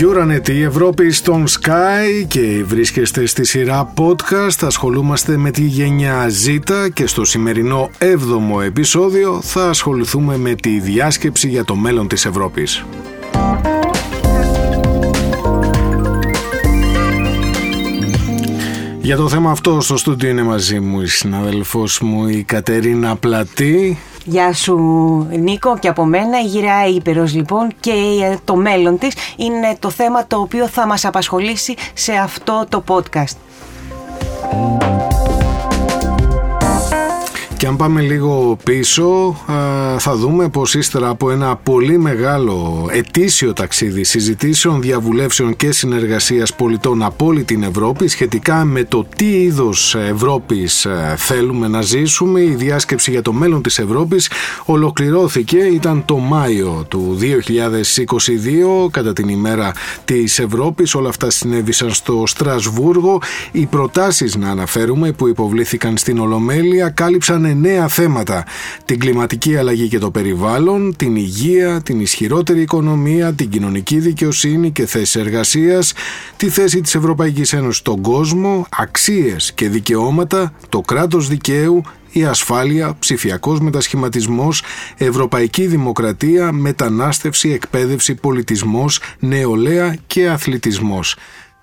Euronet, η Ευρώπη στον Sky και βρίσκεστε στη σειρά podcast. Ασχολούμαστε με τη γενιά Z και στο σημερινό 7ο επεισόδιο θα ασχοληθούμε με τη διάσκεψη για το μέλλον της Ευρώπης. Για το θέμα αυτό στο στούντιο είναι μαζί μου η συναδελφός μου η Κατερίνα Πλατή. Γεια σου Νίκο και από μένα η γυραιά Ήπειρος λοιπόν και το μέλλον της είναι το θέμα το οποίο θα μας απασχολήσει σε αυτό το podcast. Και αν πάμε λίγο πίσω θα δούμε πως ύστερα από ένα πολύ μεγάλο ετήσιο ταξίδι συζητήσεων, διαβουλεύσεων και συνεργασίας πολιτών από όλη την Ευρώπη σχετικά με το τι είδος Ευρώπης θέλουμε να ζήσουμε η διάσκεψη για το μέλλον της Ευρώπης ολοκληρώθηκε ήταν το Μάιο του 2022 κατά την ημέρα της Ευρώπης όλα αυτά συνέβησαν στο Στρασβούργο. Οι προτάσεις να αναφέρουμε που υποβλήθηκαν στην Ολομέλεια κάλυψαν νέα θέματα. Την κλιματική αλλαγή και το περιβάλλον, την υγεία, την ισχυρότερη οικονομία, την κοινωνική δικαιοσύνη και θέσεις εργασίας, τη θέση της Ευρωπαϊκής Ένωσης στον κόσμο, αξίες και δικαιώματα, το κράτος δικαίου, η ασφάλεια, ψηφιακός μετασχηματισμός, ευρωπαϊκή δημοκρατία, μετανάστευση, εκπαίδευση, πολιτισμός, νεολαία και αθλητισμός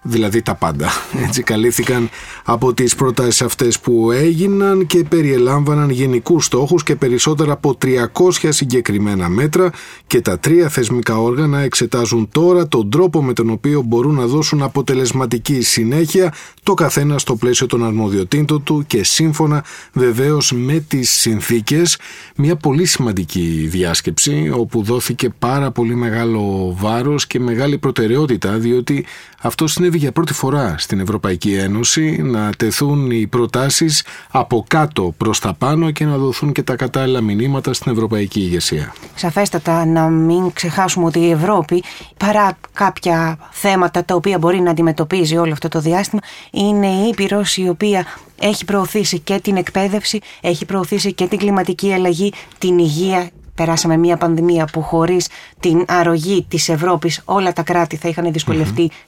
δηλαδή τα πάντα. Έτσι καλύφθηκαν από τις προτάσεις αυτές που έγιναν και περιελάμβαναν γενικούς στόχους και περισσότερα από 300 συγκεκριμένα μέτρα και τα τρία θεσμικά όργανα εξετάζουν τώρα τον τρόπο με τον οποίο μπορούν να δώσουν αποτελεσματική συνέχεια το καθένα στο πλαίσιο των αρμοδιοτήτων του και σύμφωνα βεβαίως με τις συνθήκες μια πολύ σημαντική διάσκεψη όπου δόθηκε πάρα πολύ μεγάλο βάρος και μεγάλη προτεραιότητα διότι αυτό συνέβη για πρώτη φορά στην Ευρωπαϊκή Ένωση να τεθούν οι προτάσεις από κάτω προς τα πάνω και να δοθούν και τα κατάλληλα μηνύματα στην Ευρωπαϊκή ηγεσία. Σαφέστατα να μην ξεχάσουμε ότι η Ευρώπη παρά κάποια θέματα τα οποία μπορεί να αντιμετωπίζει όλο αυτό το διάστημα είναι η Ήπειρος η οποία έχει προωθήσει και την εκπαίδευση, έχει προωθήσει και την κλιματική αλλαγή, την υγεία περάσαμε μια πανδημία που χωρίς την αρρωγή της Ευρώπης όλα τα κράτη θα είχαν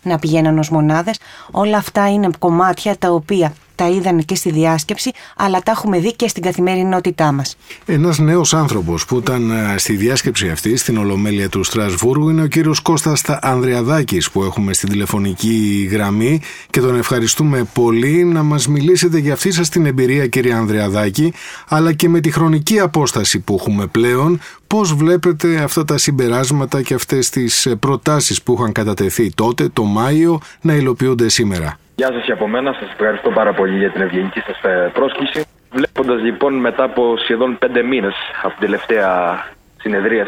να πηγαίνουν ως μονάδες. Όλα αυτά είναι κομμάτια τα οποία τα είδαν και στη διάσκεψη, αλλά τα έχουμε δει και στην καθημερινότητά μας. Ένας νέος άνθρωπος που ήταν ε, στη διάσκεψη αυτή, στην Ολομέλεια του Στρασβούργου, είναι ο κύριος Κώστας Ανδριαδάκης, που έχουμε στην τηλεφωνική γραμμή και τον ευχαριστούμε πολύ να μας μιλήσετε για αυτή σας την εμπειρία, κύριε Ανδριαδάκη, αλλά και με τη χρονική απόσταση που έχουμε πλέον. Πώς βλέπετε αυτά τα συμπεράσματα και αυτές τις ε, προτάσεις που είχαν κατατεθεί τότε, το Μάιο, να υλοποιούνται σήμερα; Γεια σας και από μένα. Σας ευχαριστώ πάρα πολύ για την ευγενική σας ε, πρόσκληση. Βλέποντας λοιπόν μετά από σχεδόν πέντε μήνες από την τελευταία συνεδρία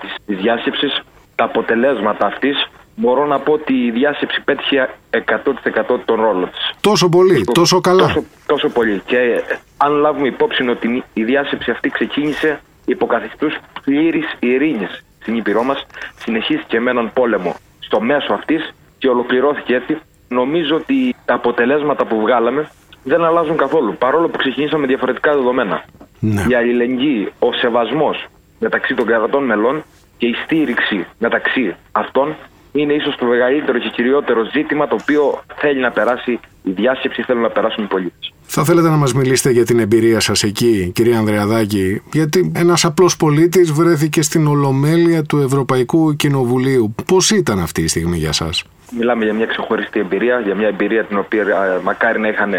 της διάσκεψης, τα αποτελέσματα αυτής, μπορώ να πω ότι η διάσκεψη πέτυχε 100% τον ρόλο της. Τόσο πολύ, τόσο, καλά. Τόσο, τόσο πολύ. Και ε, αν λάβουμε υπόψη ότι η διάσκεψη αυτή ξεκίνησε υποκαθιστού πλήρης ειρήνης στην Ήπειρό μας, συνεχίστηκε με έναν πόλεμο στο μέσο αυτής και ολοκληρώθηκε έτσι νομίζω ότι τα αποτελέσματα που βγάλαμε δεν αλλάζουν καθόλου. Παρόλο που ξεκινήσαμε διαφορετικά δεδομένα. Ναι. Η αλληλεγγύη, ο σεβασμός μεταξύ των κρατών μελών και η στήριξη μεταξύ αυτών είναι ίσως το μεγαλύτερο και κυριότερο ζήτημα το οποίο θέλει να περάσει η διάσκεψη, θέλουν να περάσουν οι πολίτες. Θα θέλετε να μας μιλήσετε για την εμπειρία σας εκεί, κυρία Ανδρεαδάκη, γιατί ένας απλός πολίτης βρέθηκε στην Ολομέλεια του Ευρωπαϊκού Κοινοβουλίου. Πώς ήταν αυτή η στιγμή για εσά, Μιλάμε για μια ξεχωριστή εμπειρία, για μια εμπειρία την οποία μακάρι να είχαν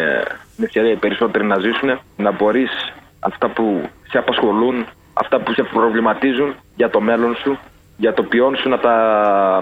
την ευκαιρία οι περισσότεροι να ζήσουν, να μπορείς αυτά που σε απασχολούν, αυτά που σε προβληματίζουν για το μέλλον σου, για το ποιόν σου να τα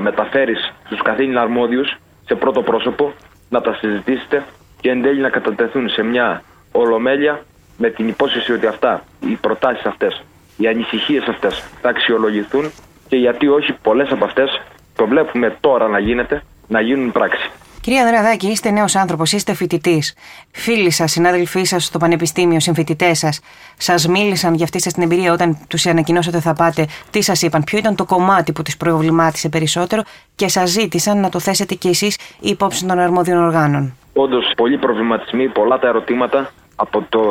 μεταφέρεις στους καθήλυνα αρμόδιους σε πρώτο πρόσωπο, να τα συζητήσετε και εν τέλει να κατατεθούν σε μια ολομέλεια με την υπόσχεση ότι αυτά, οι προτάσεις αυτές, οι ανησυχίες αυτές θα αξιολογηθούν και γιατί όχι πολλές από αυτές το βλέπουμε τώρα να γίνεται, να γίνουν πράξη. Κυρία Ανδρεαδάκη, είστε νέος άνθρωπος, είστε φοιτητής. Φίλοι σας, συνάδελφοί σας στο πανεπιστήμιο, συμφοιτητές σας, σας μίλησαν για αυτή σας την εμπειρία όταν τους ανακοινώσατε ότι θα πάτε. Τι σας είπαν, ποιο ήταν το κομμάτι που τους προβλημάτισε περισσότερο και σας ζήτησαν να το θέσετε κι εσείς υπόψη των αρμόδιων οργάνων. Όντως, πολλοί προβληματισμοί, πολλά τα ερωτήματα από το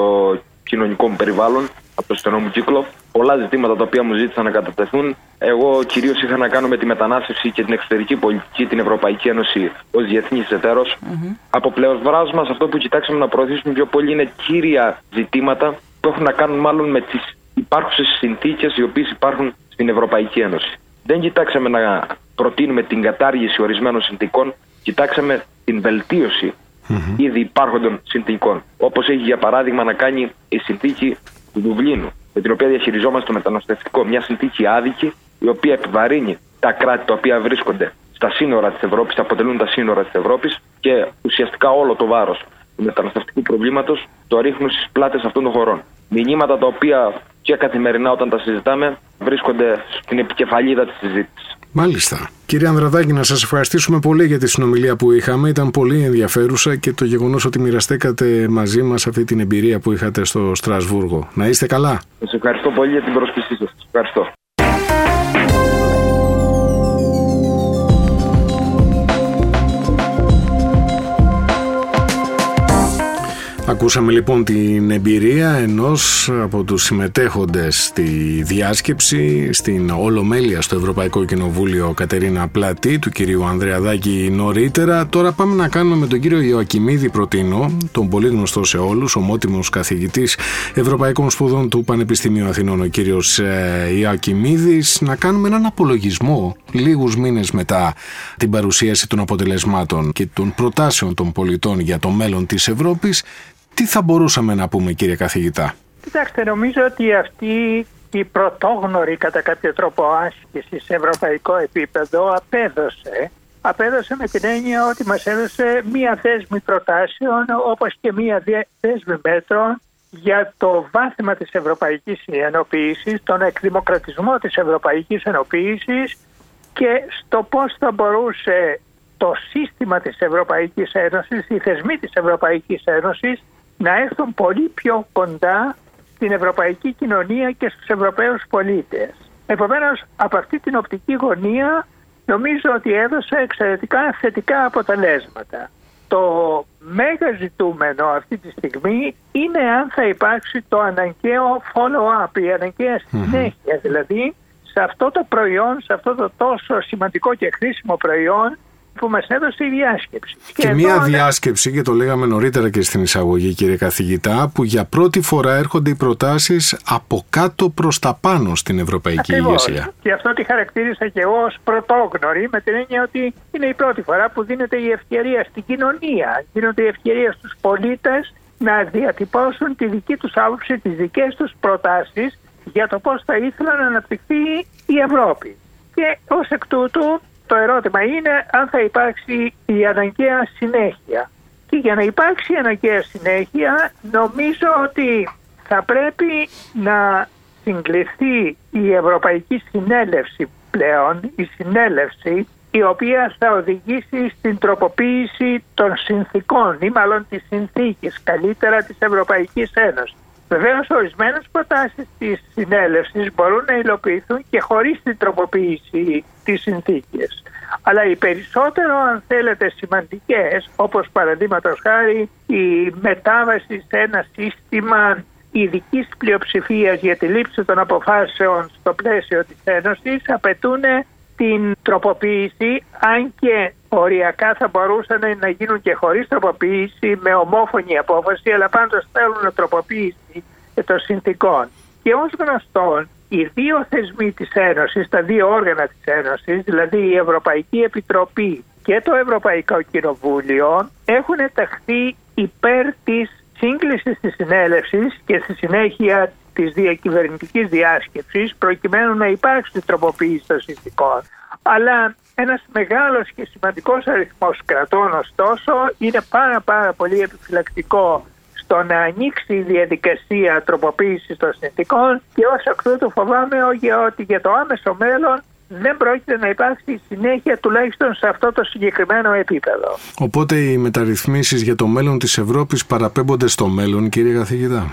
κοινωνικό μου περιβάλλον από το στενό μου κύκλο. Πολλά ζητήματα τα οποία μου ζήτησαν να κατατεθούν. Εγώ κυρίως είχα να κάνω με τη μετανάστευση και την εξωτερική πολιτική, την Ευρωπαϊκή Ένωση ως διεθνής εταίρος. Mm-hmm. Από πλευράς μας, αυτό που κοιτάξαμε να προωθήσουμε πιο πολύ είναι κύρια ζητήματα που έχουν να κάνουν μάλλον με τις υπάρχουσες συνθήκες οι οποίες υπάρχουν στην Ευρωπαϊκή Ένωση. Δεν κοιτάξαμε να προτείνουμε την κατάργηση ορισμένων συνθήκων, κοιτάξαμε την βελτίωση mm-hmm. ήδη υπάρχοντων συνθήκων. Όπως έχει για παράδειγμα να κάνει η συνθήκη του Δουβλίνου, με την οποία διαχειριζόμαστε το μεταναστευτικό. Μια συνθήκη άδικη, η οποία επιβαρύνει τα κράτη τα οποία βρίσκονται στα σύνορα της Ευρώπης, αποτελούν τα σύνορα της Ευρώπης και ουσιαστικά όλο το βάρος του μεταναστευτικού προβλήματος το ρίχνουν στις πλάτες αυτών των χωρών. Μηνύματα τα οποία και καθημερινά όταν τα συζητάμε βρίσκονται στην επικεφαλίδα της συζήτησης. Μάλιστα. Κύριε Ανδραδάκη, να σας ευχαριστήσουμε πολύ για τη συνομιλία που είχαμε. Ήταν πολύ ενδιαφέρουσα και το γεγονός ότι μοιραστήκατε μαζί μας αυτή την εμπειρία που είχατε στο Στρασβούργο. Να είστε καλά. Σας ευχαριστώ πολύ για την πρόσκλησή σας. Ευχαριστώ. Ακούσαμε λοιπόν την εμπειρία ενός από τους συμμετέχοντες στη διάσκεψη στην Ολομέλεια στο Ευρωπαϊκό Κοινοβούλιο Κατερίνα Πλατή του κυρίου Ανδρεαδάκη νωρίτερα. Τώρα πάμε να κάνουμε με τον κύριο Ιωακιμίδη Προτίνο, τον πολύ γνωστό σε όλους, ομότιμος καθηγητής Ευρωπαϊκών Σπουδών του Πανεπιστημίου Αθηνών, ο κύριος ε, Ιωακιμίδης, να κάνουμε έναν απολογισμό λίγους μήνες μετά την παρουσίαση των αποτελεσμάτων και των προτάσεων των πολιτών για το μέλλον της Ευρώπης τι θα μπορούσαμε να πούμε κύριε καθηγητά; Κοιτάξτε νομίζω ότι αυτή η πρωτόγνωρη κατά κάποιο τρόπο άσκηση σε ευρωπαϊκό επίπεδο απέδωσε. Απέδωσε με την έννοια ότι μας έδωσε μία θέσμη προτάσεων όπως και μία θέσμη μέτρων για το βάθημα της Ευρωπαϊκής Ενοποίησης, τον εκδημοκρατισμό της Ευρωπαϊκής Ενοποίησης και στο πώς θα μπορούσε το σύστημα της Ευρωπαϊκής Ένωσης, οι θεσμοί της Ευρωπαϊκής Ένωσης να έρθουν πολύ πιο κοντά στην ευρωπαϊκή κοινωνία και στους Ευρωπαίους πολίτες. Επομένως, από αυτή την οπτική γωνία νομίζω ότι έδωσε εξαιρετικά θετικά αποτελέσματα. Το μέγα ζητούμενο αυτή τη στιγμή είναι αν θα υπάρξει το αναγκαίο follow-up, η αναγκαία συνέχεια, δηλαδή σε αυτό το προϊόν, σε αυτό το τόσο σημαντικό και χρήσιμο προϊόν που μας έδωσε η διάσκεψη. Και, και μία διάσκεψη, και το λέγαμε νωρίτερα και στην εισαγωγή κύριε καθηγητά, που για πρώτη φορά έρχονται οι προτάσεις από κάτω προς τα πάνω στην Ευρωπαϊκή Ακριβώς. ηγεσία. Και αυτό τη χαρακτήρισα και εγώ ως πρωτόγνωρη, με την έννοια ότι είναι η πρώτη φορά που δίνεται η ευκαιρία στην κοινωνία, δίνεται η ευκαιρία στους πολίτες να διατυπώσουν τη δική τους άποψη, τις δικές τους προτάσεις για το πώς θα ήθελαν να αναπτυχθεί η Ευρώπη. Και ως εκ τούτου το ερώτημα είναι αν θα υπάρξει η αναγκαία συνέχεια. Και για να υπάρξει η αναγκαία συνέχεια νομίζω ότι θα πρέπει να συγκληθεί η Ευρωπαϊκή Συνέλευση πλέον, η συνέλευση η οποία θα οδηγήσει στην τροποποίηση των συνθήκων ή μάλλον της συνθήκης καλύτερα της Ευρωπαϊκής Ένωσης. Βεβαίως, ορισμένες προτάσεις της συνέλευσης μπορούν να υλοποιηθούν και χωρίς την τροποποίηση της συνθήκης. Αλλά οι περισσότερο, αν θέλετε, σημαντικές, όπως παραδείγματος χάρη η μετάβαση σε ένα σύστημα ειδικής πλειοψηφίας για τη λήψη των αποφάσεων στο πλαίσιο της Ένωσης, απαιτούν την τροποποίηση, αν και οριακά θα μπορούσαν να γίνουν και χωρίς τροποποίηση με ομόφωνη απόφαση, αλλά πάντως θέλουν τροποποίηση των συνθήκων. Και ως γνωστόν, οι δύο θεσμοί της Ένωσης, τα δύο όργανα της Ένωσης, δηλαδή η Ευρωπαϊκή Επιτροπή και το Ευρωπαϊκό Κοινοβούλιο, έχουν ταχθεί υπέρ της σύγκλησης της συνέλευσης και στη συνέχεια της διακυβερνητικής διάσκεψης προκειμένου να υπάρξει τροποποίηση των συνθήκων. Αλλά ένας μεγάλος και σημαντικός αριθμός κρατών ωστόσο είναι πάρα πάρα πολύ επιφυλακτικό στο να ανοίξει η διαδικασία τροποποίησης των συνθήκων και ως εκ τούτου φοβάμαι ότι για το άμεσο μέλλον δεν πρόκειται να υπάρξει συνέχεια τουλάχιστον σε αυτό το συγκεκριμένο επίπεδο. Οπότε οι μεταρρυθμίσεις για το μέλλον της Ευρώπης παραπέμπονται στο μέλλον κύριε καθηγητά;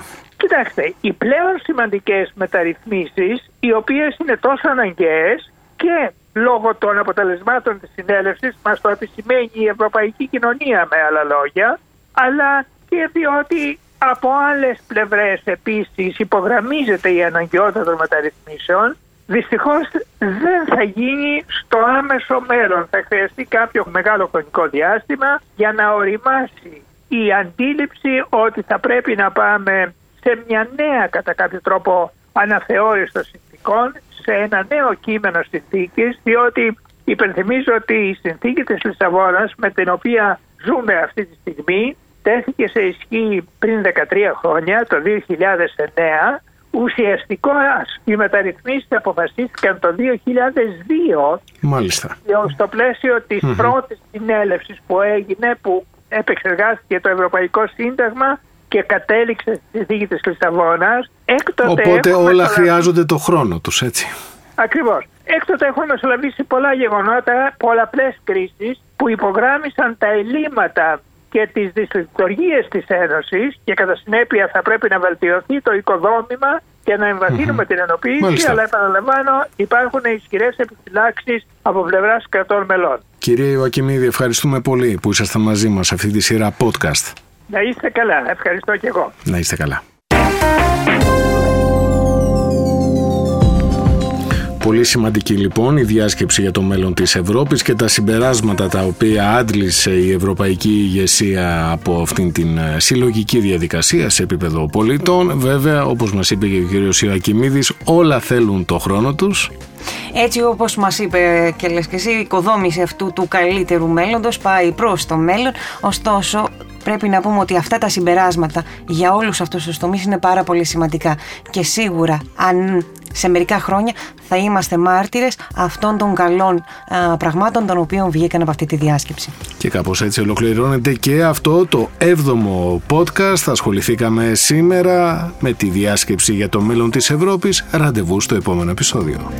Κοιτάξτε, οι πλέον σημαντικές μεταρρυθμίσεις οι οποίες είναι τόσο αναγκαίες και λόγω των αποτελεσμάτων της συνέλευσης μας το επισημαίνει η ευρωπαϊκή κοινωνία με άλλα λόγια αλλά και διότι Από άλλες πλευρές επίσης υπογραμμίζεται η αναγκαιότητα των μεταρρυθμίσεων. Δυστυχώς δεν θα γίνει στο άμεσο μέλλον. Θα χρειαστεί κάποιο μεγάλο χρονικό διάστημα για να οριμάσει η αντίληψη ότι θα πρέπει να πάμε σε μια νέα κατά κάποιο τρόπο αναθεώρηση των συνθήκων, σε ένα νέο κείμενο συνθήκης, διότι υπενθυμίζω ότι η συνθήκη της Λισαβόνας με την οποία ζούμε αυτή τη στιγμή τέθηκε σε ισχύ πριν 13 χρόνια, το 2009, ουσιαστικό οι μεταρρυθμίσεις αποφασίστηκαν το 2002 Μάλιστα. στο πλαίσιο της mm-hmm. πρώτης συνέλευσης που έγινε που επεξεργάστηκε το Ευρωπαϊκό Σύνταγμα και κατέληξε στη συνθήκη της Λισαβόνας. Οπότε όλα χρειάζονται το χρόνο τους, έτσι. Ακριβώς. Έκτοτε έχουν μεσολαβήσει πολλά γεγονότα, πολλαπλές κρίσεις που υπογράμμισαν τα ελλείμματα και τις δυσλειτουργίες της Ένωσης και κατά συνέπεια θα πρέπει να βελτιωθεί το οικοδόμημα και να εμβαθύνουμε την ενοποίηση, Μάλιστα. αλλά επαναλαμβάνω υπάρχουν ισχυρές επιφυλάξεις από πλευράς κρατών μελών. Κύριε Ιωακημίδη, ευχαριστούμε πολύ που ήσασταν μαζί μας αυτή τη σειρά podcast. Να είστε καλά. Ευχαριστώ και εγώ. Να είστε καλά. Πολύ σημαντική λοιπόν η διάσκεψη για το μέλλον της Ευρώπης και τα συμπεράσματα τα οποία άντλησε η ευρωπαϊκή ηγεσία από αυτήν την ε, συλλογική διαδικασία σε επίπεδο πολιτών. Βέβαια, όπως μας είπε και ο κύριος Ιωακημίδης, όλα θέλουν το χρόνο τους. Έτσι όπως μας είπε και λες και εσύ, η οικοδόμηση αυτού του καλύτερου μέλλοντος πάει προς το μέλλον, ωστόσο πρέπει να πούμε ότι αυτά τα συμπεράσματα για όλους αυτούς τους τομείς είναι πάρα πολύ σημαντικά και σίγουρα αν σε μερικά χρόνια θα είμαστε μάρτυρες αυτών των καλών α, πραγμάτων των οποίων βγήκαν από αυτή τη διάσκεψη. Και κάπως έτσι ολοκληρώνεται και αυτό το 7ο podcast. Ασχοληθήκαμε σήμερα με τη διάσκεψη για το μέλλον της Ευρώπης. Ραντεβού στο επόμενο επεισόδιο.